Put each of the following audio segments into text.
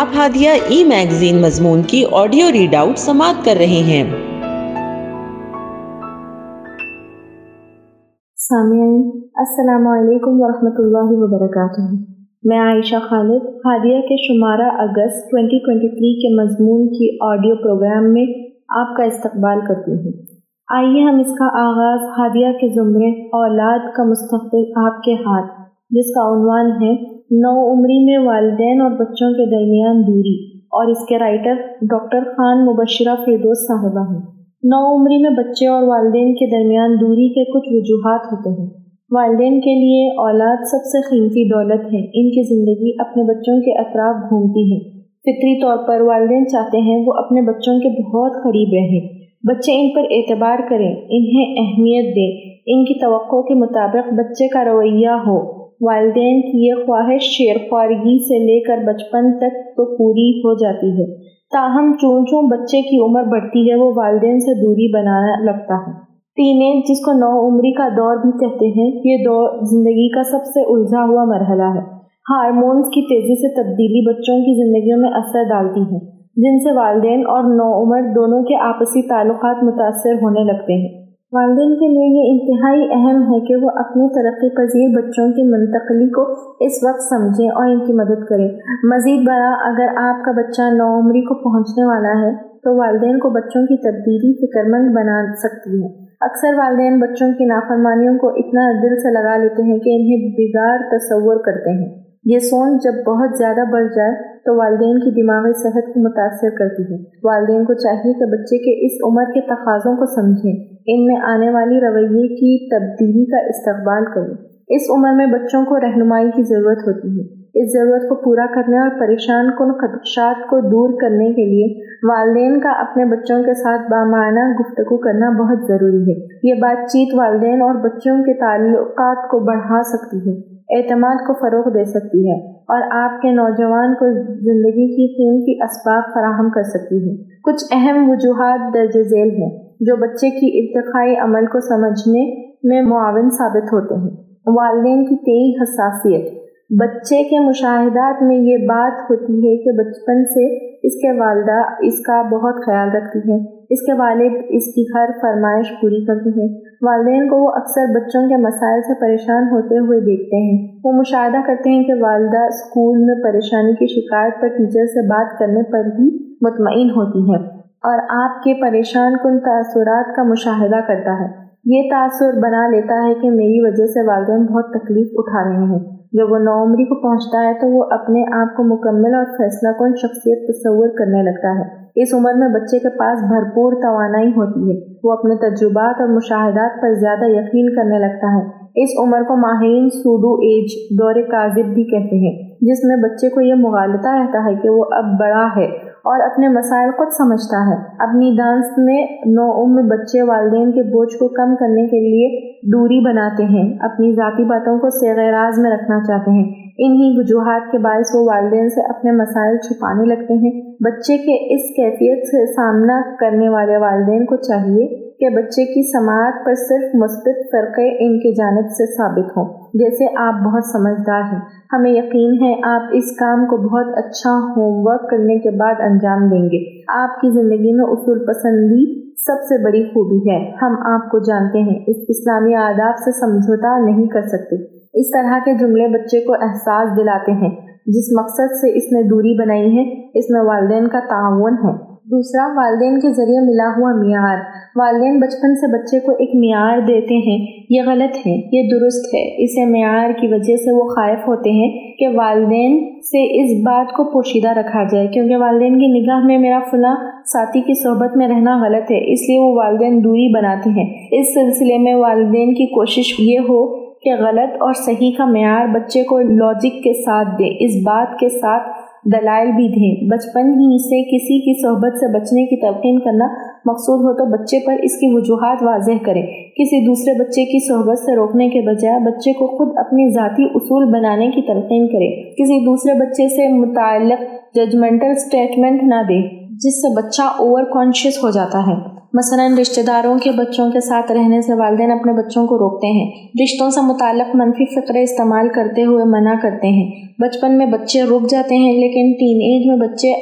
آپ ہادیہ ای میگزین مضمون کی آڈیو ریڈ آؤٹ سماعت کر رہے ہیں۔ سامعین، السلام علیکم ورحمۃ اللہ وبرکاتہ۔ میں عائشہ خالد، ہادیہ کے شمارہ اگست 2023 کے مضمون کی آڈیو پروگرام میں آپ کا استقبال کرتی ہوں۔ آئیے ہم اس کا آغاز ہادیہ کے زمرے اولاد کا مستقبل آپ کے ہاتھ، جس کا عنوان ہے نو عمری میں والدین اور بچوں کے درمیان دوری اور اس کے رائٹر ڈاکٹر خان مبشرہ فردوس صاحبہ ہیں۔ نو عمری میں بچے اور والدین کے درمیان دوری کے کچھ وجوہات ہوتے ہیں۔ والدین کے لیے اولاد سب سے قیمتی دولت ہے۔ ان کی زندگی اپنے بچوں کے اطراف گھومتی ہے۔ فطری طور پر والدین چاہتے ہیں وہ اپنے بچوں کے بہت قریب رہیں۔ بچے ان پر اعتبار کریں، انہیں اہمیت دیں۔ ان کی توقع کے مطابق بچے کا رویہ ہو۔ والدین کی یہ خواہش شیر خوارگی سے لے کر بچپن تک تو پوری ہو جاتی ہے۔ تاہم، چون چون بچے کی عمر بڑھتی ہے، وہ والدین سے دوری بنانا لگتا ہے۔ ٹین ایج جس کو نو عمری کا دور بھی کہتے ہیں، یہ دور زندگی کا سب سے الجھا ہوا مرحلہ ہے۔ ہارمونز کی تیزی سے تبدیلی بچوں کی زندگیوں میں اثر ڈالتی ہے، جن سے والدین اور نو عمر دونوں کے آپسی تعلقات متاثر ہونے لگتے ہیں۔ والدین کے لیے یہ انتہائی اہم ہے کہ وہ اپنے ترقی پذیر بچوں کی منتقلی کو اس وقت سمجھیں اور ان کی مدد کریں۔ مزید برآں، اگر آپ کا بچہ نو عمری کو پہنچنے والا ہے، تو والدین کو بچوں کی تبدیلی فکر مند بنا سکتی ہے اکثر والدین بچوں کی نافرمانیوں کو اتنا دل سے لگا لیتے ہیں کہ انہیں بگاڑ تصور کرتے ہیں۔ یہ سوچ جب بہت زیادہ بڑھ جائے تو والدین کی دماغی صحت کو متاثر کرتی ہے۔ والدین کو چاہیے کہ بچے کے اس عمر کے تقاضوں کو سمجھیں۔ ان میں آنے والی رویے کی تبدیلی کا استقبال کریں۔ اس عمر میں بچوں کو رہنمائی کی ضرورت ہوتی ہے۔ اس ضرورت کو پورا کرنے اور پریشان کن خدشات کو دور کرنے کے لیے والدین کا اپنے بچوں کے ساتھ بامانہ گفتگو کرنا بہت ضروری ہے۔ یہ بات چیت والدین اور بچوں کے تعلقات کو بڑھا سکتی ہے۔ اعتماد کو فروغ دے سکتی ہے اور آپ کے نوجوان کو زندگی کی قیمتی اسباب فراہم کر سکتی ہے۔ کچھ اہم وجوہات درج ذیل ہیں جو بچے کی ارتقائی عمل کو سمجھنے میں معاون ثابت ہوتے ہیں۔ والدین کی تئی حساسیت۔ بچے کے مشاہدات میں یہ بات ہوتی ہے کہ بچپن سے اس کے والدہ اس کا بہت خیال رکھتی ہیں۔ اس کے والد اس کی ہر فرمائش پوری کرتے ہیں۔ والدین کو وہ اکثر بچوں کے مسائل سے پریشان ہوتے ہوئے دیکھتے ہیں۔ وہ مشاہدہ کرتے ہیں کہ والدہ اسکول میں پریشانی کی شکایت پر ٹیچر سے بات کرنے پر ہی مطمئن ہوتی ہے اور آپ کے پریشان کن تاثرات کا مشاہدہ کرتا ہے۔ یہ تاثر بنا لیتا ہے کہ میری وجہ سے والدین بہت تکلیف اٹھا رہے ہیں۔ جب وہ نو عمری کو پہنچتا ہے تو وہ اپنے آپ کو مکمل اور فیصلہ کن شخصیت تصور کرنے لگتا ہے۔ اس عمر میں بچے کے پاس بھرپور توانائی ہوتی ہے۔ وہ اپنے تجربات اور مشاہدات پر زیادہ یقین کرنے لگتا ہے۔ اس عمر کو ماہرین سوڈو ایج دور کاذب بھی کہتے ہیں، جس میں بچے کو یہ مغالطہ رہتا ہے کہ وہ اب بڑا ہے۔ اور اپنے مسائل خود سمجھتا ہے۔ اپنی ڈانس میں نو عمر بچے والدین کے بوجھ کو کم کرنے کے لیے دوری بناتے ہیں۔ اپنی ذاتی باتوں کو سیغراز میں رکھنا چاہتے ہیں۔ انہی وجوہات کے باعث وہ والدین سے اپنے مسائل چھپانے لگتے ہیں۔ بچے کے اس کیفیت سے سامنا کرنے والے والدین کو چاہیے کہ بچے کی سماعت پر صرف مثبت فرقے ان کی جانب سے ثابت ہوں۔ جیسے آپ بہت سمجھدار ہیں۔ ہمیں یقین ہے آپ اس کام کو بہت اچھا ہوم ورک کرنے کے بعد انجام دیں گے۔ آپ کی زندگی میں اصول پسندی سب سے بڑی خوبی ہے۔ ہم آپ کو جانتے ہیں۔ اس اسلامی آداب سے سمجھوتا نہیں کر سکتے۔ اس طرح کے جملے بچے کو احساس دلاتے ہیں۔ جس مقصد سے اس نے دوری بنائی ہے، اس میں والدین کا تعاون ہے۔ دوسرا، والدین کے ذریعے ملا ہوا معیار۔ والدین بچپن سے بچے کو ایک معیار دیتے ہیں، یہ غلط ہے، یہ درست ہے۔ اسے معیار کی وجہ سے وہ خائف ہوتے ہیں کہ والدین سے اس بات کو پوشیدہ رکھا جائے، کیونکہ والدین کی نگاہ میں میرا فلاں ساتھی کی صحبت میں رہنا غلط ہے، اس لیے وہ والدین دوری بناتے ہیں۔ اس سلسلے میں والدین کی کوشش یہ ہو کہ غلط اور صحیح کا معیار بچے کو لاجک کے ساتھ دے، اس بات کے ساتھ دلائل بھی دیں بچپن ہی سے کسی کی صحبت سے بچنے کی تلقین کرنا مقصود ہو تو بچے پر اس کی وجوہات واضح کرے کسی دوسرے بچے کی صحبت سے روکنے کے بجائے بچے کو خود اپنی ذاتی اصول بنانے کی تلقین کرے کسی دوسرے بچے سے متعلق ججمنٹل سٹیٹمنٹ نہ دے جس سے بچہ اوور کانشیس ہو جاتا ہے۔ مثلا رشتہ داروں کے بچوں کے ساتھ رہنے سے والدین اپنے بچوں کو روکتے ہیں۔ رشتوں سے متعلق منفی فکرے استعمال کرتے ہوئے منع کرتے ہیں۔ بچپن میں بچے رک جاتے ہیں، لیکن ٹین ایج میں بچے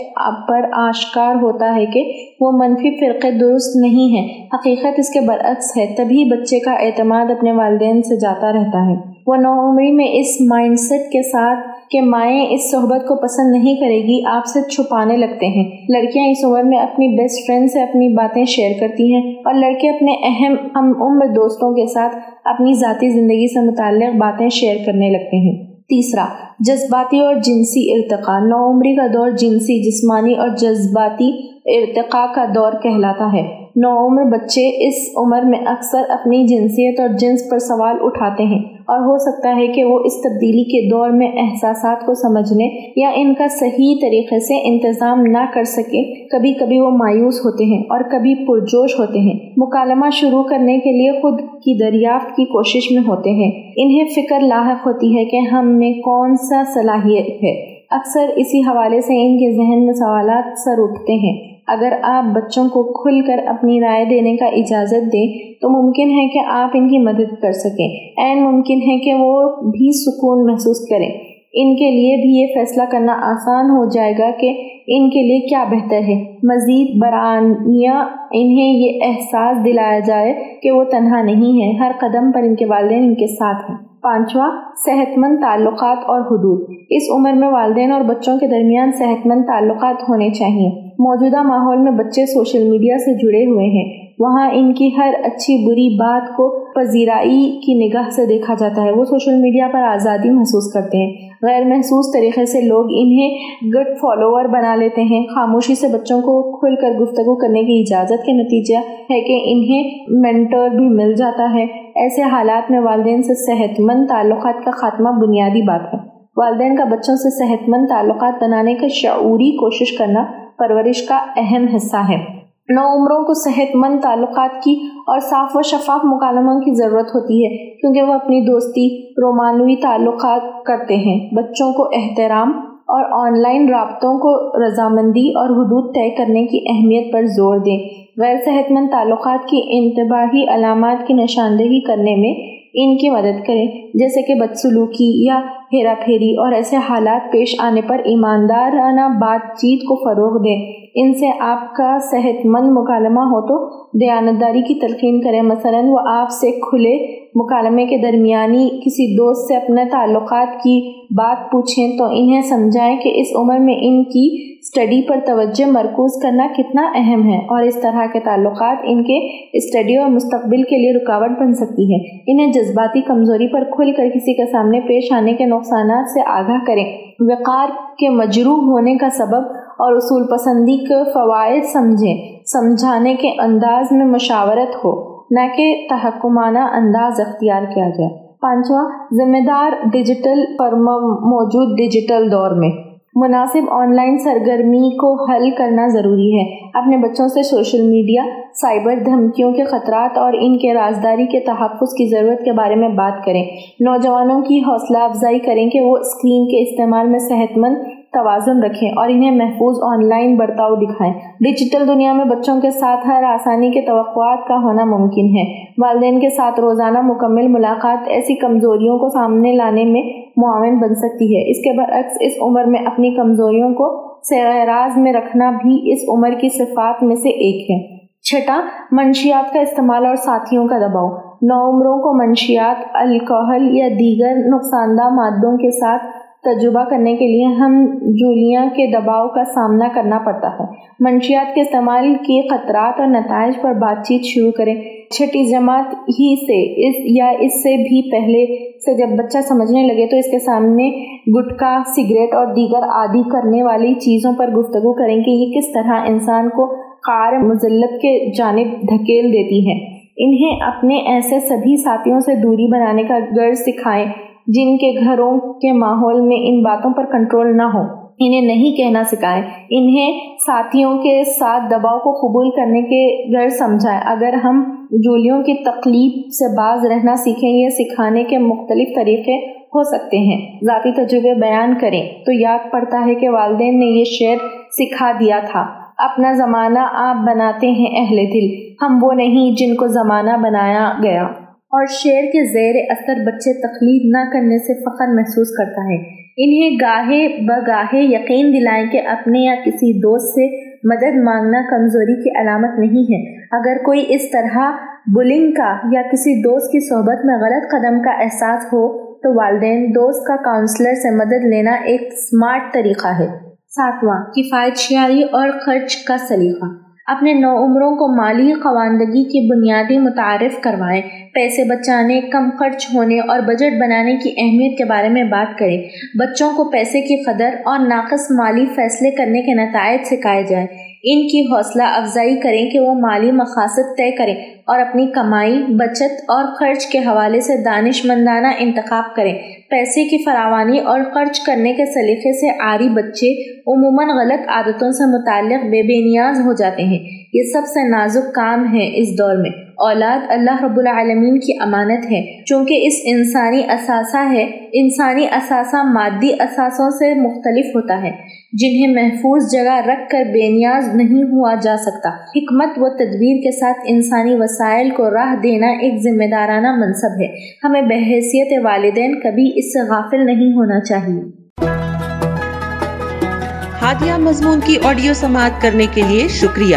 پر آشکار ہوتا ہے کہ وہ منفی فرقے درست نہیں ہیں۔ حقیقت اس کے برعکس ہے، تبھی بچے کا اعتماد اپنے والدین سے جاتا رہتا ہے۔ وہ نوعمری میں اس مائنڈ سیٹ کے ساتھ کہ مائیں اس صحبت کو پسند نہیں کرے گی، آپ سے چھپانے لگتے ہیں۔ لڑکیاں اس عمر میں اپنی بیسٹ فرینڈ سے اپنی باتیں شیئر کرتی ہیں اور لڑکے اپنے اہم ہم عمر دوستوں کے ساتھ اپنی ذاتی زندگی سے متعلق باتیں شیئر کرنے لگتے ہیں۔ تیسرا جذباتی اور جنسی ارتقاء نو عمری کا دور جنسی، جسمانی اور جذباتی ارتقاء کا دور کہلاتا ہے۔ نو عمر بچے اس عمر میں اکثر اپنی جنسیت اور جنس پر سوال اٹھاتے ہیں اور ہو سکتا ہے کہ وہ اس تبدیلی کے دور میں احساسات کو سمجھنے یا ان کا صحیح طریقے سے انتظام نہ کر سکے۔ کبھی کبھی وہ مایوس ہوتے ہیں اور کبھی پرجوش ہوتے ہیں۔ مکالمہ شروع کرنے کے لیے خود کی دریافت کی کوشش میں ہوتے ہیں۔ انہیں فکر لاحق ہوتی ہے کہ ہم میں کون سا صلاحیت ہے۔ اکثر اسی حوالے سے ان کے ذہن میں سوالات سر اٹھتے ہیں۔ اگر آپ بچوں کو کھل کر اپنی رائے دینے کا اجازت دیں، تو ممکن ہے کہ آپ ان کی مدد کر سکیں۔ این ممکن ہے کہ وہ بھی سکون محسوس کریں۔ ان کے لیے بھی یہ فیصلہ کرنا آسان ہو جائے گا کہ ان کے لیے کیا بہتر ہے۔ مزید برانیہ انہیں یہ احساس دلایا جائے کہ وہ تنہا نہیں ہے ہر قدم پر ان کے والدین ان کے ساتھ ہیں۔ پانچواں صحت مند تعلقات اور حدود۔ اس عمر میں والدین اور بچوں کے درمیان صحت مند تعلقات ہونے چاہیے موجودہ ماحول میں بچے سوشل میڈیا سے جڑے ہوئے ہیں۔ وہاں ان کی ہر اچھی بری بات کو پذیرائی کی نگاہ سے دیکھا جاتا ہے۔ وہ سوشل میڈیا پر آزادی محسوس کرتے ہیں۔ غیر محسوس طریقے سے لوگ انہیں گڈ فالوور بنا لیتے ہیں۔ خاموشی سے بچوں کو کھل کر گفتگو کرنے کی اجازت کے نتیجہ ہے کہ انہیں مینٹر بھی مل جاتا ہے۔ ایسے حالات میں والدین سے صحت مند تعلقات کا خاتمہ بنیادی بات ہے۔ والدین کا بچوں سے صحت مند تعلقات بنانے کا شعوری کوشش کرنا پرورش کا اہم حصہ ہے۔ نو عمروں کو صحت مند تعلقات کی اور صاف و شفاف مکالموں کی ضرورت ہوتی ہے، کیونکہ وہ اپنی دوستی، رومانوی تعلقات کرتے ہیں۔ بچوں کو احترام اور آن لائن رابطوں کو رضامندی اور حدود طے کرنے کی اہمیت پر زور دیں۔ غیر صحت مند تعلقات کی انتباہی علامات کی نشاندہی کرنے میں ان کی مدد کریں، جیسے کہ بدسلوکی یا ہیرا پھیری اور ایسے حالات پیش آنے پر ایماندارانہ بات چیت کو فروغ دیں۔ ان سے آپ کا صحت مند مکالمہ ہو تو دیانتداری کی تلقین کریں۔ مثلا وہ آپ سے کھلے مکالمے کے درمیانی کسی دوست سے اپنے تعلقات کی بات پوچھیں تو انہیں سمجھائیں کہ اس عمر میں ان کی اسٹڈی پر توجہ مرکوز کرنا کتنا اہم ہے اور اس طرح کے تعلقات ان کے اسٹڈی اور مستقبل کے لیے رکاوٹ بن سکتی ہے انہیں جذباتی کمزوری پر کھل کر کسی کے سامنے پیش آنے کے نقصانات سے آگاہ کریں۔ وقار کے مجروح ہونے کا سبب اور اصول پسندی کے فوائد سمجھیں۔ سمجھانے کے انداز میں مشاورت ہو، نہ کہ تحکمانہ انداز اختیار کیا جائے۔ پانچواں ذمہ دار ڈیجیٹل پر موجود ڈیجیٹل دور میں۔ مناسب آن لائن سرگرمی کو حل کرنا ضروری ہے۔ اپنے بچوں سے سوشل میڈیا، سائبر دھمکیوں کے خطرات اور ان کے رازداری کے تحفظ کی ضرورت کے بارے میں بات کریں۔ نوجوانوں کی حوصلہ افزائی کریں کہ وہ اسکرین کے استعمال میں صحت مند توازن رکھیں اور انہیں محفوظ آن لائن برتاؤ دکھائیں۔ ڈیجیٹل دنیا میں بچوں کے ساتھ ہر آسانی کے توقعات کا ہونا ممکن ہے۔ والدین کے ساتھ روزانہ مکمل ملاقات ایسی کمزوریوں کو سامنے لانے میں معاون بن سکتی ہے۔ اس کے برعکس، اس عمر میں اپنی کمزوریوں کو سیراز میں رکھنا بھی اس عمر کی صفات میں سے ایک ہے۔ چھٹا، منشیات کا استعمال اور ساتھیوں کا دباؤ۔ نو عمروں کو منشیات الکوہل یا دیگر نقصان دہ مادوں کے ساتھ تجربہ کرنے کے لیے ہم جولیاں کے دباؤ کا سامنا کرنا پڑتا ہے۔ منشیات کے استعمال کے خطرات اور نتائج پر بات چیت شروع کریں۔ چھٹی جماعت ہی سے اس یا اس سے بھی پہلے سے جب بچہ سمجھنے لگے تو اس کے سامنے گٹکا، سگریٹ اور دیگر عادی کرنے والی چیزوں پر گفتگو کریں کہ یہ کس طرح انسان کو قار مزلت کے جانب دھکیل دیتی ہے۔ انہیں اپنے ایسے سبھی ساتھیوں سے دوری بنانے کا غرض سکھائیں۔ جن کے گھروں کے ماحول میں ان باتوں پر کنٹرول نہ ہو۔ انہیں نہیں کہنا سکھائیں انہیں ساتھیوں کے ساتھ دباؤ کو قبول کرنے کے گر سمجھائیں اگر ہم جولیوں کی تکلیف سے باز رہنا سیکھیں، یہ سکھانے کے مختلف طریقے ہو سکتے ہیں۔ ذاتی تجربے بیان کریں۔ تو یاد پڑتا ہے کہ والدین نے یہ شعر سکھا دیا تھا۔ اپنا زمانہ آپ بناتے ہیں اہل دل۔ ہم وہ نہیں جن کو زمانہ بنایا گیا۔ اور شعر کے زیر اثر بچے تقلید نہ کرنے سے فخر محسوس کرتا ہے۔ انہیں گاہے بگاہے یقین دلائیں کہ اپنے یا کسی دوست سے مدد مانگنا کمزوری کی علامت نہیں ہے۔ اگر کوئی اس طرح بلنگ کا یا کسی دوست کی صحبت میں غلط قدم کا احساس ہو، تو والدین دوست کا کاؤنسلر سے مدد لینا ایک سمارٹ طریقہ ہے۔ ساتواں، کفایت شیاری اور خرچ کا سلیقہ۔ اپنے نو عمروں کو مالی خواندگی کی بنیادی متعارف کروائیں۔ پیسے بچانے، کم خرچ ہونے اور بجٹ بنانے کی اہمیت کے بارے میں بات کریں۔ بچوں کو پیسے کی قدر اور ناقص مالی فیصلے کرنے کے نتائج سکھائے جائیں۔ ان کی حوصلہ افزائی کریں کہ وہ مالی مقاصد طے کریں اور اپنی کمائی، بچت اور خرچ کے حوالے سے دانش مندانہ انتخاب کریں۔ پیسے کی فراوانی اور خرچ کرنے کے سلیقے سے آری بچے عموماً غلط عادتوں سے متعلق بے بے نیاز ہو جاتے ہیں۔ یہ سب سے نازک کام ہے اس دور میں۔ اولاد اللہ رب العالمین کی امانت ہے، چونکہ اس انسانی اثاثہ ہے، انسانی اثاثہ مادی اثاثوں سے مختلف ہوتا ہے، جنہیں محفوظ جگہ رکھ کر بے نیاز نہیں ہوا جا سکتا۔ حکمت و تدبیر کے ساتھ انسانی وسائل کو راہ دینا ایک ذمہ دارانہ منصب ہے۔ ہمیں بحیثیت والدین کبھی اس سے غافل نہیں ہونا چاہیے۔ ہادیہ مضمون کی آڈیو سماعت کرنے کے لیے شکریہ۔